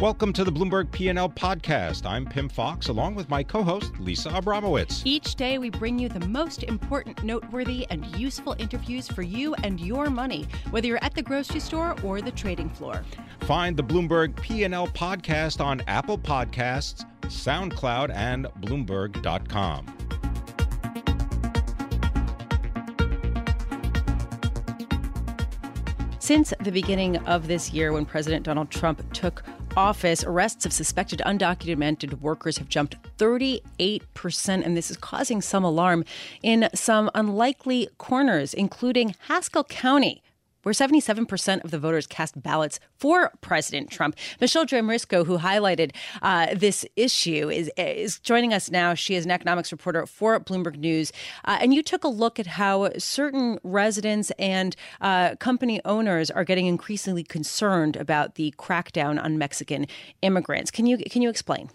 Welcome to the Bloomberg P&L podcast. I'm Pimm Fox along with my co-host Lisa Abramowicz. Each day we bring you the most important, noteworthy and useful interviews for you and your money, whether you're at the grocery store or the trading floor. Find the Bloomberg P&L podcast on Apple Podcasts, SoundCloud and bloomberg.com. Since the beginning of this year, when President Donald Trump took office, arrests of suspected undocumented workers have jumped 38%, and this is causing some alarm in some unlikely corners, including Haskell County where 77% of the voters cast ballots for President Trump. Michelle Jamrisko, who highlighted uh, this issue, is, is joining us now. She is an economics reporter for Bloomberg News. Uh, and you took a look at how certain residents and uh, company owners are getting increasingly concerned about the crackdown on Mexican immigrants. Can you, can you explain?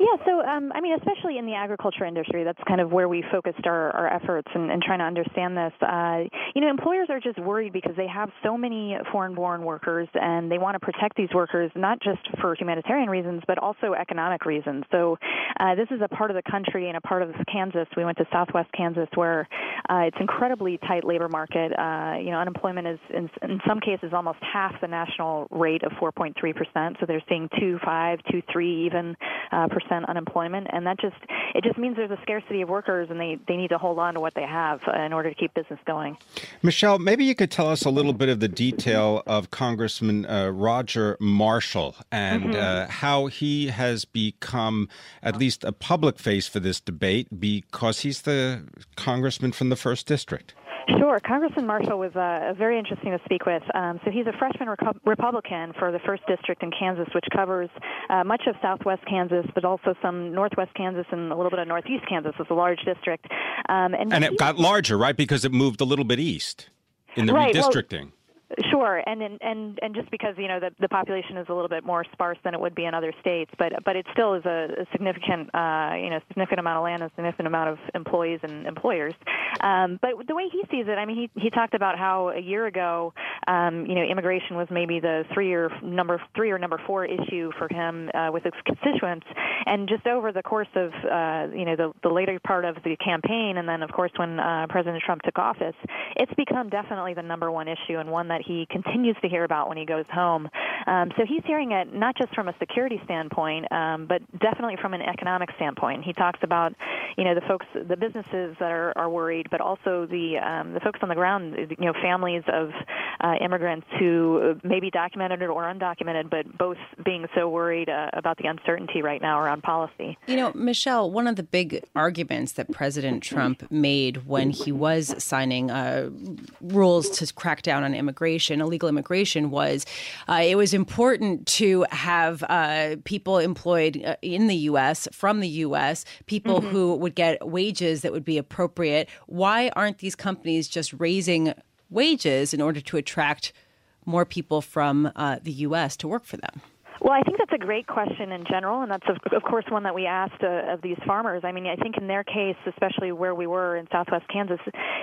Yeah, so um, I mean, especially in the agriculture industry, that's kind of where we focused our, our efforts and, and trying to understand this. Uh, you know, employers are just worried because they have so many foreign-born workers, and they want to protect these workers not just for humanitarian reasons, but also economic reasons. So uh, this is a part of the country and a part of Kansas. We went to Southwest Kansas, where uh, it's incredibly tight labor market. Uh, you know, unemployment is in, in some cases almost half the national rate of 4.3 percent. So they're seeing two, five, two, three, even uh, percent percent unemployment, and that just it just means there's a scarcity of workers, and they they need to hold on to what they have uh, in order to keep business going. Michelle, maybe you could tell us a little bit of the detail of Congressman uh, Roger Marshall and mm-hmm. uh, how he has become at least a public face for this debate because he's the congressman from the first district. Sure. Congressman Marshall was uh, very interesting to speak with. Um, so he's a freshman Reco- Republican for the first district in Kansas, which covers uh, much of southwest Kansas, but also some northwest Kansas and a little bit of northeast Kansas. It's a large district. Um, and, and it got larger, right? Because it moved a little bit east in the right, redistricting. Well, Sure, and and and just because you know the the population is a little bit more sparse than it would be in other states, but but it still is a, a significant uh, you know significant amount of land, a significant amount of employees and employers. Um, but the way he sees it, I mean, he he talked about how a year ago, um, you know, immigration was maybe the three or number three or number four issue for him uh, with his constituents, and just over the course of uh, you know the the later part of the campaign, and then of course when uh, President Trump took office, it's become definitely the number one issue and one that he continues to hear about when he goes home. Um, so he's hearing it not just from a security standpoint, um, but definitely from an economic standpoint. He talks about, you know, the folks, the businesses that are, are worried, but also the um, the folks on the ground, you know, families of uh, immigrants who may be documented or undocumented, but both being so worried uh, about the uncertainty right now around policy. You know, Michelle, one of the big arguments that President Trump made when he was signing uh, rules to crack down on immigration, illegal immigration, was uh, it was important to have uh, people employed uh, in the U.S. from the U.S. people mm-hmm. who would get wages that would be appropriate. Why aren't these companies just raising wages in order to attract more people from uh, the U.S. to work for them? Well, I think that's a great question in general, and that's of, of course one that we asked uh, of these farmers. I mean, I think in their case, especially where we were in Southwest Kansas,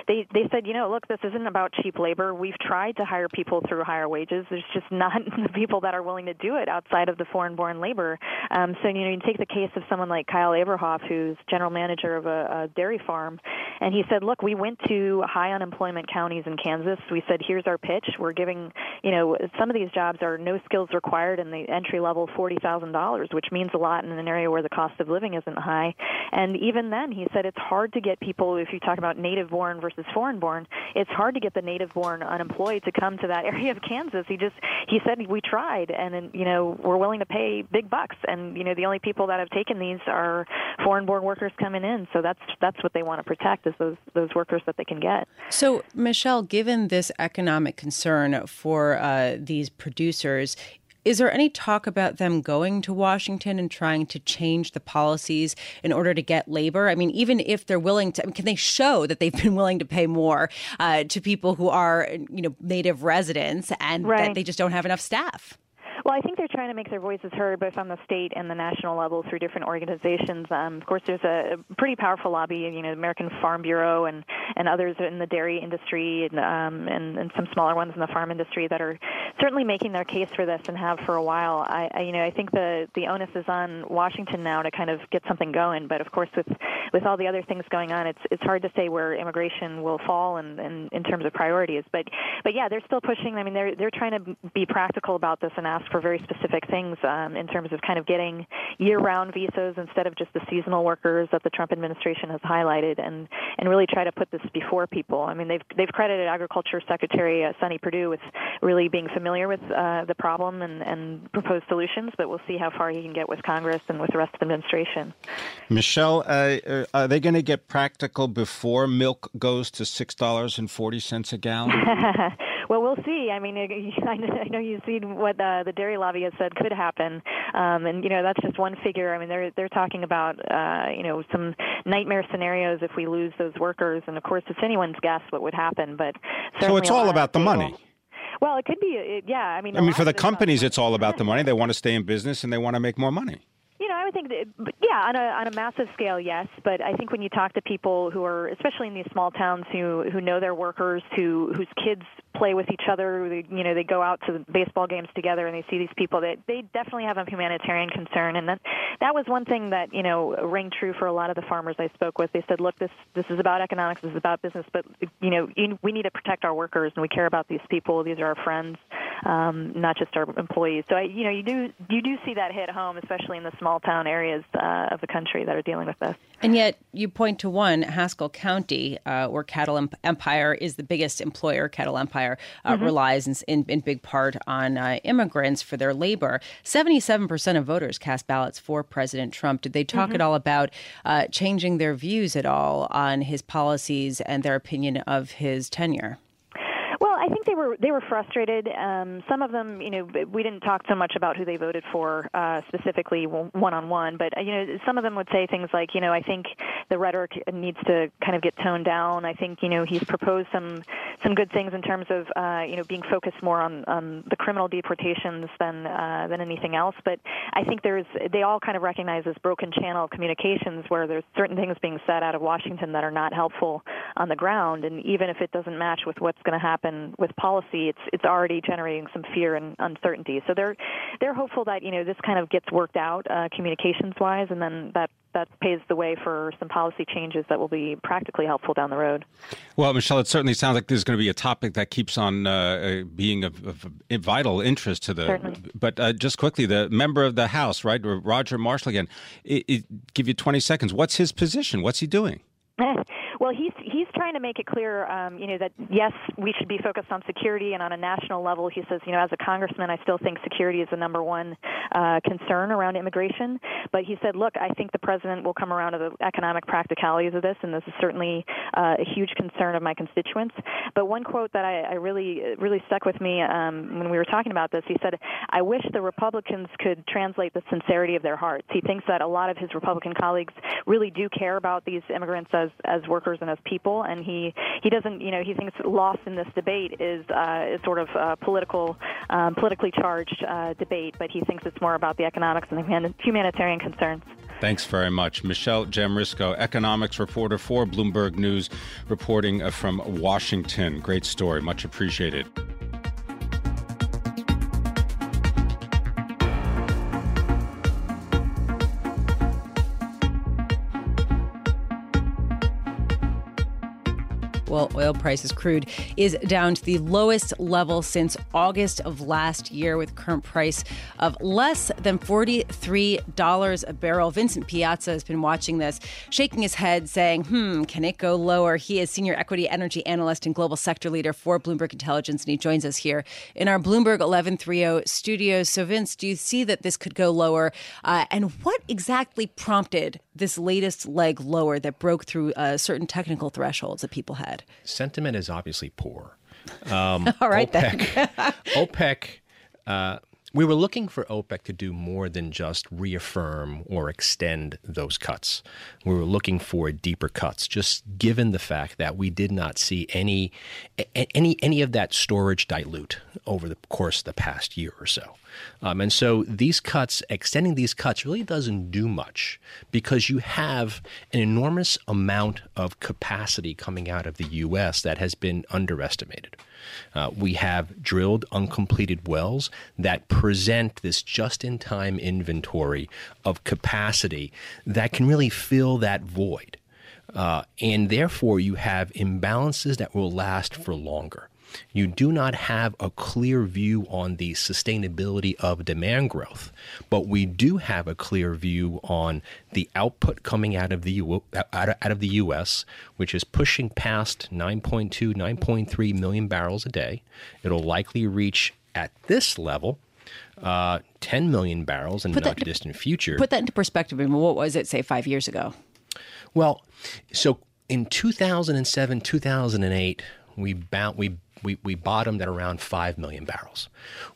they they said, you know, look, this isn't about cheap labor. We've tried to hire people through higher wages. There's just not the people that are willing to do it outside of the foreign-born labor. Um, so you know, you take the case of someone like Kyle Aberhoff, who's general manager of a, a dairy farm, and he said, look, we went to high unemployment counties in Kansas. We said, here's our pitch. We're giving, you know, some of these jobs are no skills required, and the entry level $40,000, which means a lot in an area where the cost of living isn't high. And even then, he said it's hard to get people, if you talk about native born versus foreign born, it's hard to get the native born unemployed to come to that area of Kansas. He just, he said, we tried, and, you know, we're willing to pay big bucks. And, you know, the only people that have taken these are foreign born workers coming in. So that's, that's what they want to protect is those, those workers that they can get. So, Michelle, given this economic concern for uh, these producers, is there any talk about them going to Washington and trying to change the policies in order to get labor? I mean, even if they're willing to, can they show that they've been willing to pay more uh, to people who are, you know, native residents and right. that they just don't have enough staff? Well, I think they're trying to make their voices heard both on the state and the national level through different organizations. Um, of course, there's a pretty powerful lobby, you know, American Farm Bureau and, and others in the dairy industry and, um, and, and some smaller ones in the farm industry that are certainly making their case for this and have for a while. I, I you know, I think the the onus is on Washington now to kind of get something going. But of course, with with all the other things going on, it's it's hard to say where immigration will fall in, in, in terms of priorities. But but yeah, they're still pushing. I mean, they're they're trying to be practical about this and ask for very specific things um, in terms of kind of getting year-round visas instead of just the seasonal workers that the Trump administration has highlighted, and and really try to put this before people. I mean, they've they've credited Agriculture Secretary uh, Sonny Perdue with really being familiar with uh, the problem and and proposed solutions, but we'll see how far he can get with Congress and with the rest of the administration. Michelle, uh, uh are they going to get practical before milk goes to six dollars and forty cents a gallon? Well, we'll see. I mean, I know you've seen what uh, the dairy lobby has said could happen, um, and you know that's just one figure. I mean, they're they're talking about uh, you know some nightmare scenarios if we lose those workers, and of course it's anyone's guess what would happen. But so it's all about the money. Well, it could be. It, yeah, I mean. I mean, for the companies, it's all about the money. They want to stay in business and they want to make more money. You would think that, yeah, on a on a massive scale, yes. But I think when you talk to people who are, especially in these small towns, who who know their workers, who whose kids play with each other. They, you know, they go out to baseball games together and they see these people. They they definitely have a humanitarian concern, and that that was one thing that you know rang true for a lot of the farmers I spoke with. They said, look, this this is about economics, this is about business, but you know, we need to protect our workers and we care about these people. These are our friends, um, not just our employees. So I, you know, you do you do see that hit home, especially in the small town areas uh, of the country that are dealing with this. And yet, you point to one Haskell County, uh, where Cattle Empire is the biggest employer. Cattle Empire uh, mm-hmm. relies in, in, in, big part on uh, immigrants for their labor. 77% of voters cast ballots for President Trump. Did they talk mm-hmm. at all about uh, changing their views at all on his policies and their opinion of his tenure? I think they were they were frustrated. Um, some of them, you know, we didn't talk so much about who they voted for uh, specifically one on one, but uh, you know, some of them would say things like, you know, I think the rhetoric needs to kind of get toned down. I think you know he's proposed some some good things in terms of uh, you know being focused more on, on the criminal deportations than uh, than anything else. But I think there's they all kind of recognize this broken channel of communications where there's certain things being said out of Washington that are not helpful on the ground, and even if it doesn't match with what's going to happen with policy, it's it's already generating some fear and uncertainty. So they're they're hopeful that you know this kind of gets worked out uh, communications wise, and then that that paves the way for some policy changes that will be practically helpful down the road. Well, Michelle, it certainly sounds like there's going to be a topic that keeps on uh, uh being of, of, vital interest to the. Certainly. But uh, just quickly, the member of the House, right, Roger Marshall again. It, it, give you 20 seconds. What's his position? What's he doing? Well, he's he's trying to make it clear, um, you know, that yes, we should be focused on security, and on a national level, he says, you know, as a congressman, I still think security is the number one uh, concern around immigration. But he said, look, I think the president will come around to the economic practicalities of this, and this is certainly uh, a huge concern of my constituents. But one quote that I, I really really stuck with me um, when we were talking about this, he said, I wish the Republicans could translate the sincerity of their hearts. He thinks that a lot of his Republican colleagues really do care about these immigrants as as workers and as people, and he he doesn't you know he thinks lost in this debate is uh, is sort of a political um, politically charged uh, debate, but he thinks it's more about the economics and the humanitarian concerns. Thanks very much. Michelle Jamrisko, economics reporter for Bloomberg News, reporting uh, from Washington. Great story. Much appreciated. Oil prices, crude is down to the lowest level since August of last year, with current price of less than $43 a barrel. Vincent Piazza has been watching this, shaking his head, saying, hmm, can it go lower? He is senior equity energy analyst and global sector leader for Bloomberg Intelligence, and he joins us here in our Bloomberg 1130 studios. So, Vince, do you see that this could go lower? Uh, and what exactly prompted this latest leg lower that broke through uh, certain technical thresholds that people had? Sentiment is obviously poor. Um, All right, OPEC, then. OPEC uh, we were looking for OPEC to do more than just reaffirm or extend those cuts. We were looking for deeper cuts, just given the fact that we did not see any any any of that storage dilute over the course of the past year or so. Um, and so these cuts, extending these cuts, really doesn't do much because you have an enormous amount of capacity coming out of the U.S. that has been underestimated. Uh, we have drilled uncompleted wells that present this just in time inventory of capacity that can really fill that void. Uh, and therefore, you have imbalances that will last for longer you do not have a clear view on the sustainability of demand growth, but we do have a clear view on the output coming out of the U- out of the U.S., which is pushing past 9.2, 9.3 million barrels a day. It'll likely reach at this level uh, 10 million barrels in the not distant future. Put that into perspective. I mean, what was it, say, five years ago? Well, so in 2007, 2008, we bound, we we, we bottomed at around 5 million barrels.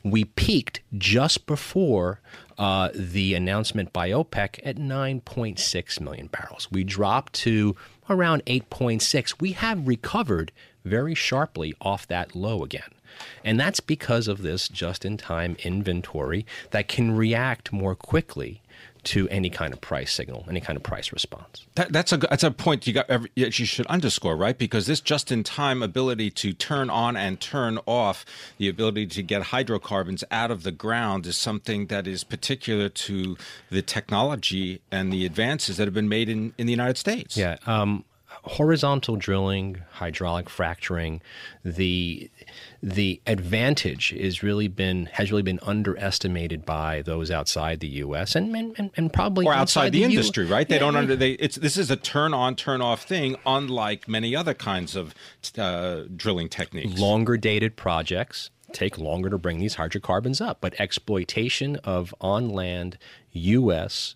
We peaked just before uh, the announcement by OPEC at 9.6 million barrels. We dropped to around 8.6. We have recovered very sharply off that low again. And that's because of this just in time inventory that can react more quickly to any kind of price signal, any kind of price response. That, that's a that's a point you got every, you should underscore, right? Because this just-in-time ability to turn on and turn off, the ability to get hydrocarbons out of the ground, is something that is particular to the technology and the advances that have been made in, in the United States. Yeah. Um, horizontal drilling, hydraulic fracturing, the the advantage is really been has really been underestimated by those outside the U.S. and and, and probably or outside, outside the, the, industry, U- right? They yeah, don't under they it's this is a turn on turn off thing, unlike many other kinds of uh, drilling techniques. Longer dated projects take longer to bring these hydrocarbons up, but exploitation of on land U.S.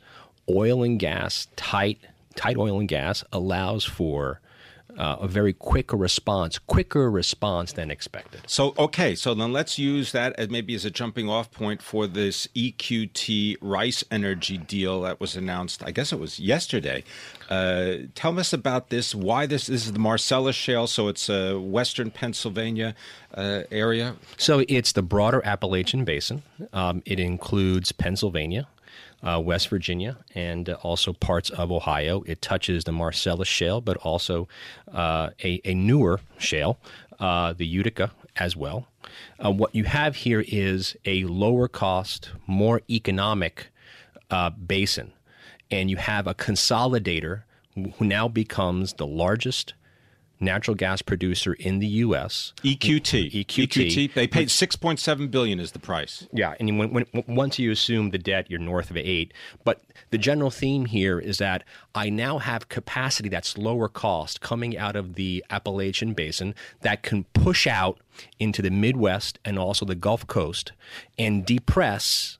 oil and gas tight tight oil and gas allows for uh, a very quick response, quicker response than expected. So, okay, so then let's use that as maybe as a jumping off point for this EQT Rice Energy deal that was announced, I guess it was yesterday. Uh, tell us about this, why this, this is the Marcellus Shale, so it's a western Pennsylvania uh, area? So it's the broader Appalachian Basin. Um, it includes Pennsylvania, uh, West Virginia, and uh, also parts of Ohio. It touches the Marcellus Shale, but also uh, a, a, newer shale, uh, the Utica, as well. What you have here is a lower cost, more economic basin, and you have a consolidator who now becomes the largest natural gas producer in the U.S. EQT. EQT. EQT. They paid six point seven billion is the price. Yeah, and when, when, once you assume the debt, you're north of eight. But the general theme here is that I now have capacity that's lower cost coming out of the Appalachian Basin that can push out into the Midwest and also the Gulf Coast and depress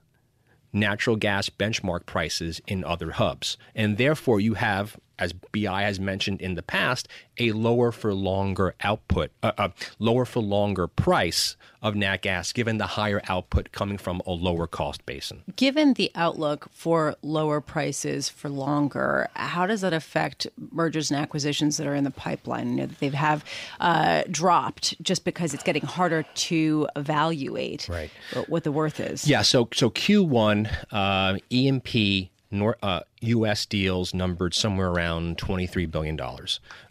natural gas benchmark prices in other hubs. And therefore, you have as BI has mentioned in the past, a lower for longer output, uh, uh, lower for longer price of nat gas, given the higher output coming from a lower cost basin. Given the outlook for lower prices for longer, how does that affect mergers and acquisitions that are in the pipeline? You know, that they have uh, dropped just because it's getting harder to evaluate right. what the worth is. Yeah. So so Q1 uh, E&P nor, uh, U.S. deals numbered somewhere around $23 billion.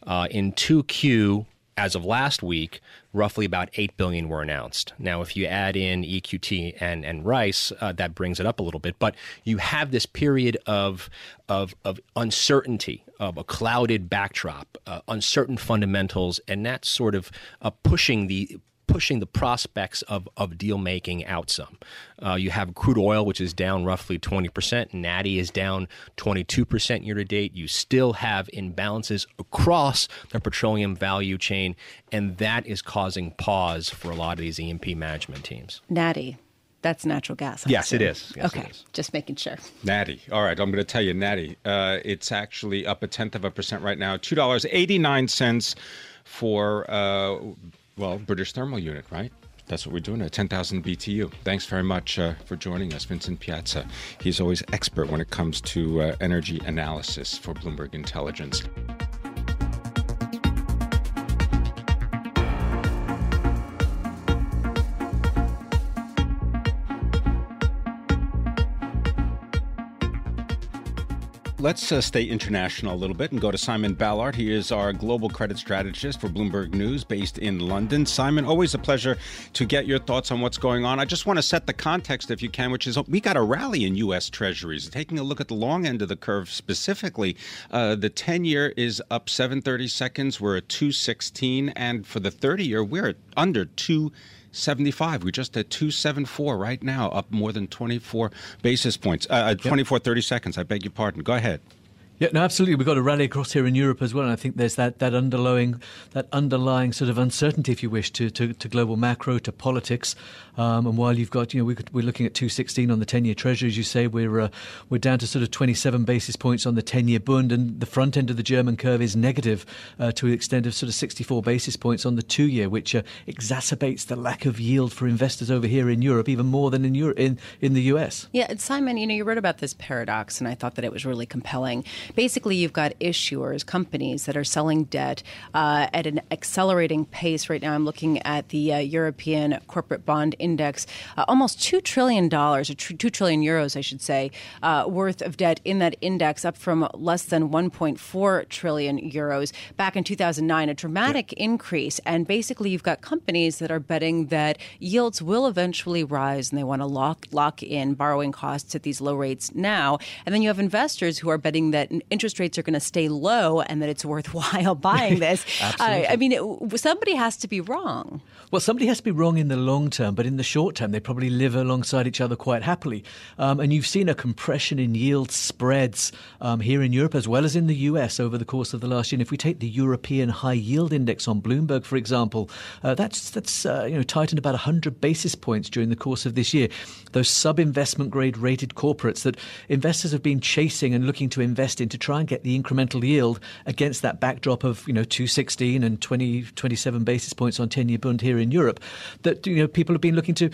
Uh, in 2Q, as of last week, roughly about eight billion were announced. Now, if you add in EQT and and Rice, uh, that brings it up a little bit. But you have this period of of of uncertainty, of a clouded backdrop, uh, uncertain fundamentals, and that's sort of uh, pushing the pushing the prospects of, of deal making out some. Uh, you have crude oil, which is down roughly 20%. Natty is down 22% year to date. You still have imbalances across the petroleum value chain, and that is causing pause for a lot of these E&P management teams. Natty. That's natural gas. I yes, assume. it is. Yes, okay, it is. just making sure. Natty. All right, I'm going to tell you, Natty. Uh, it's actually up a tenth of a percent right now. Two dollars eighty nine cents for uh, well, British thermal unit, right? That's what we're doing at 10,000 BTU. Thanks very much uh, for joining us, Vincent Piazza. He's always expert when it comes to uh, energy analysis for Bloomberg Intelligence. Let's uh, stay international a little bit and go to Simon Ballard. He is our global credit strategist for Bloomberg News based in London. Simon, always a pleasure to get your thoughts on what's going on. I just want to set the context, if you can, which is we got a rally in U.S. Treasuries. Taking a look at the long end of the curve specifically, uh, the 10 year is up 730 seconds. We're at 216. And for the 30 year, we're under 2. 75. We're just at 274 right now, up more than 24 basis points, uh, 24, 30 seconds. I beg your pardon. Go ahead. Yeah, no, absolutely. We've got a rally across here in Europe as well, and I think there's that, that underlying that underlying sort of uncertainty, if you wish, to, to, to global macro, to politics. Um, and while you've got, you know, we are looking at 216 on the 10-year Treasury, as you say, we're uh, we're down to sort of 27 basis points on the 10-year Bund, and the front end of the German curve is negative uh, to the extent of sort of 64 basis points on the two-year, which uh, exacerbates the lack of yield for investors over here in Europe, even more than in Europe, in in the US. Yeah, Simon, you know, you wrote about this paradox, and I thought that it was really compelling. Basically, you've got issuers, companies that are selling debt uh, at an accelerating pace. Right now, I'm looking at the uh, European corporate bond index, uh, almost $2 trillion, or 2 trillion euros, I should say, uh, worth of debt in that index, up from less than 1.4 trillion euros back in 2009, a dramatic yeah. increase. And basically, you've got companies that are betting that yields will eventually rise and they want to lock, lock in borrowing costs at these low rates now. And then you have investors who are betting that interest rates are going to stay low and that it's worthwhile buying this. Absolutely. I mean, it, somebody has to be wrong. Well, somebody has to be wrong in the long term, but in the short term, they probably live alongside each other quite happily. Um, and you've seen a compression in yield spreads um, here in Europe as well as in the US over the course of the last year. And if we take the European High Yield Index on Bloomberg, for example, uh, that's that's uh, you know tightened about 100 basis points during the course of this year. Those sub-investment grade rated corporates that investors have been chasing and looking to invest in to try and get the incremental yield against that backdrop of you know 216 and 20 27 basis points on 10 year bond here in Europe that you know people have been looking to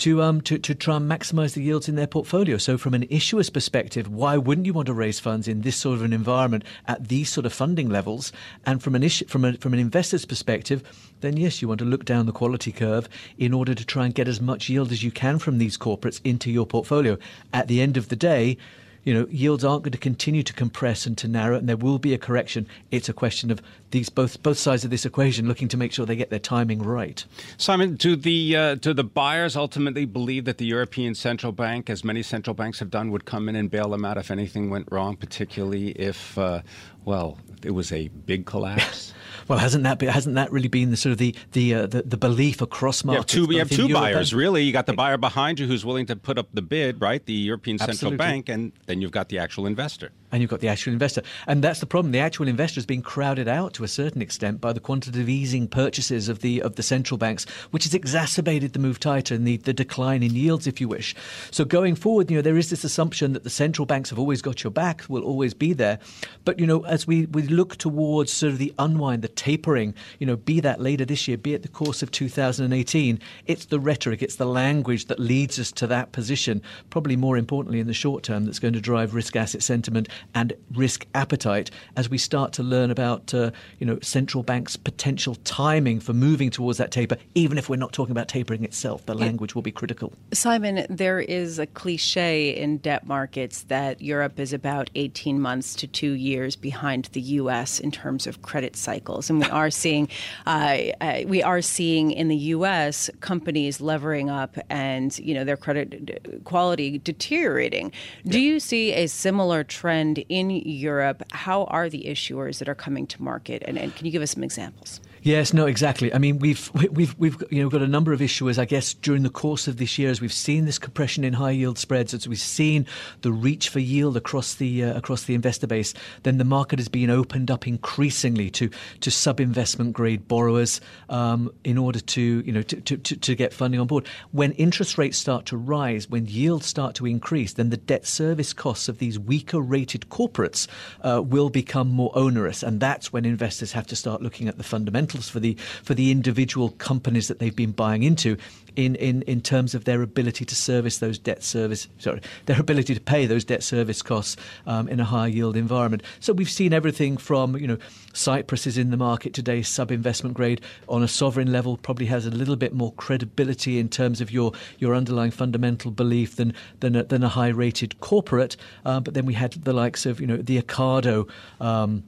to um to, to try and maximize the yields in their portfolio. So from an issuer's perspective, why wouldn't you want to raise funds in this sort of an environment at these sort of funding levels? And from an issue from a, from an investor's perspective, then yes, you want to look down the quality curve in order to try and get as much yield as you can from these corporates into your portfolio. At the end of the day, you know, yields aren't going to continue to compress and to narrow, and there will be a correction. It's a question of these both both sides of this equation looking to make sure they get their timing right. Simon, do the uh, do the buyers ultimately believe that the European Central Bank, as many central banks have done, would come in and bail them out if anything went wrong, particularly if, uh, well, it was a big collapse? Well, hasn't that been, hasn't that really been the sort of the the uh, the, the, belief across markets? You have two, you have two buyers, really. You got the buyer behind you who's willing to put up the bid, right? The European Central Absolutely. Bank, and then you've got the actual investor. And you've got the actual investor, and that's the problem. The actual investor is being crowded out to a certain extent by the quantitative easing purchases of the of the central banks, which has exacerbated the move tighter and the, the decline in yields, if you wish. So going forward, you know, there is this assumption that the central banks have always got your back, will always be there. But you know, as we, we look towards sort of the unwind, the tapering, you know, be that later this year, be it the course of 2018, it's the rhetoric, it's the language that leads us to that position. Probably more importantly in the short term, that's going to drive risk asset sentiment and risk appetite as we start to learn about uh, you know central banks' potential timing for moving towards that taper. Even if we're not talking about tapering itself, the language will be critical. Simon, there is a cliche in debt markets that Europe is about 18 months to two years behind the U.S. in terms of credit cycles, and we are seeing uh, uh, we are seeing in the U.S. companies levering up and you know their credit quality deteriorating. Do you see a similar trend in Europe? How are the issuers that are coming to market, and, and can you give us some examples? Yes, no, exactly. I mean, we've we've we've you know got a number of issuers. I guess during the course of this year, as we've seen this compression in high yield spreads, as we've seen the reach for yield across the uh, across the investor base, then the market has been opened up increasingly to to sub investment grade borrowers um, in order to you know to, to, to get funding on board. When interest rates start to rise, when yields start to increase, then the debt service costs of these weaker rated corporates uh, will become more onerous, and that's when investors have to start looking at the fundamentals fundamentals for the for the individual companies that they've been buying into in, in, in terms of their ability to service those debt service sorry their ability to pay those debt service costs um, in a high yield environment. So we've seen everything from you know Cyprus is in the market today, sub investment grade on a sovereign level, probably has a little bit more credibility in terms of your your underlying fundamental belief than than a, than a high rated corporate. Uh, but then we had the likes of you know the Ocado. Um,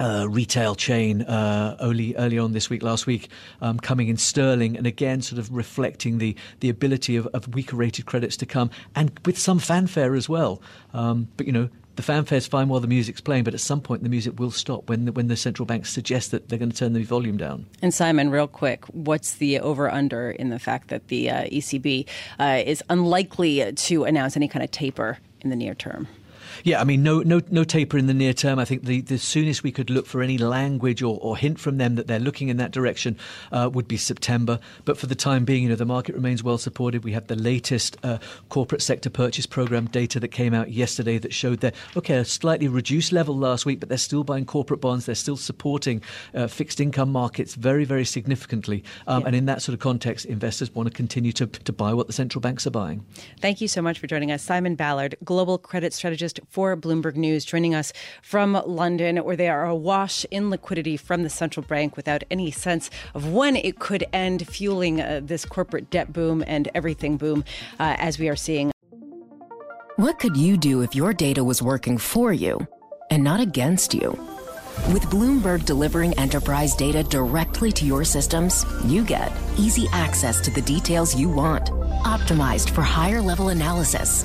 uh, retail chain uh, early early on this week, last week, um, coming in sterling, and again sort of reflecting the the ability of, of weaker rated credits to come, and with some fanfare as well. Um, but you know. The fanfare's fine while the music's playing, but at some point the music will stop when the, when the central banks suggest that they're going to turn the volume down. And Simon, real quick, what's the over under in the fact that the uh, ECB uh, is unlikely to announce any kind of taper in the near term? Yeah, I mean, no, no, no taper in the near term. I think the, the soonest we could look for any language or, or hint from them that they're looking in that direction uh, would be September. But for the time being, you know, the market remains well supported. We have the latest uh, corporate sector purchase program data that came out yesterday that showed that okay, a slightly reduced level last week, but they're still buying corporate bonds. They're still supporting uh, fixed income markets very, very significantly. Um, yeah. And in that sort of context, investors want to continue to, to buy what the central banks are buying. Thank you so much for joining us, Simon Ballard, global credit strategist for Bloomberg News, joining us from London, where they are awash in liquidity from the central bank without any sense of when it could end, fueling uh, this corporate debt boom and everything boom uh, as we are seeing. What could you do if your data was working for you and not against you? With Bloomberg delivering enterprise data directly to your systems, you get easy access to the details you want, optimized for higher level analysis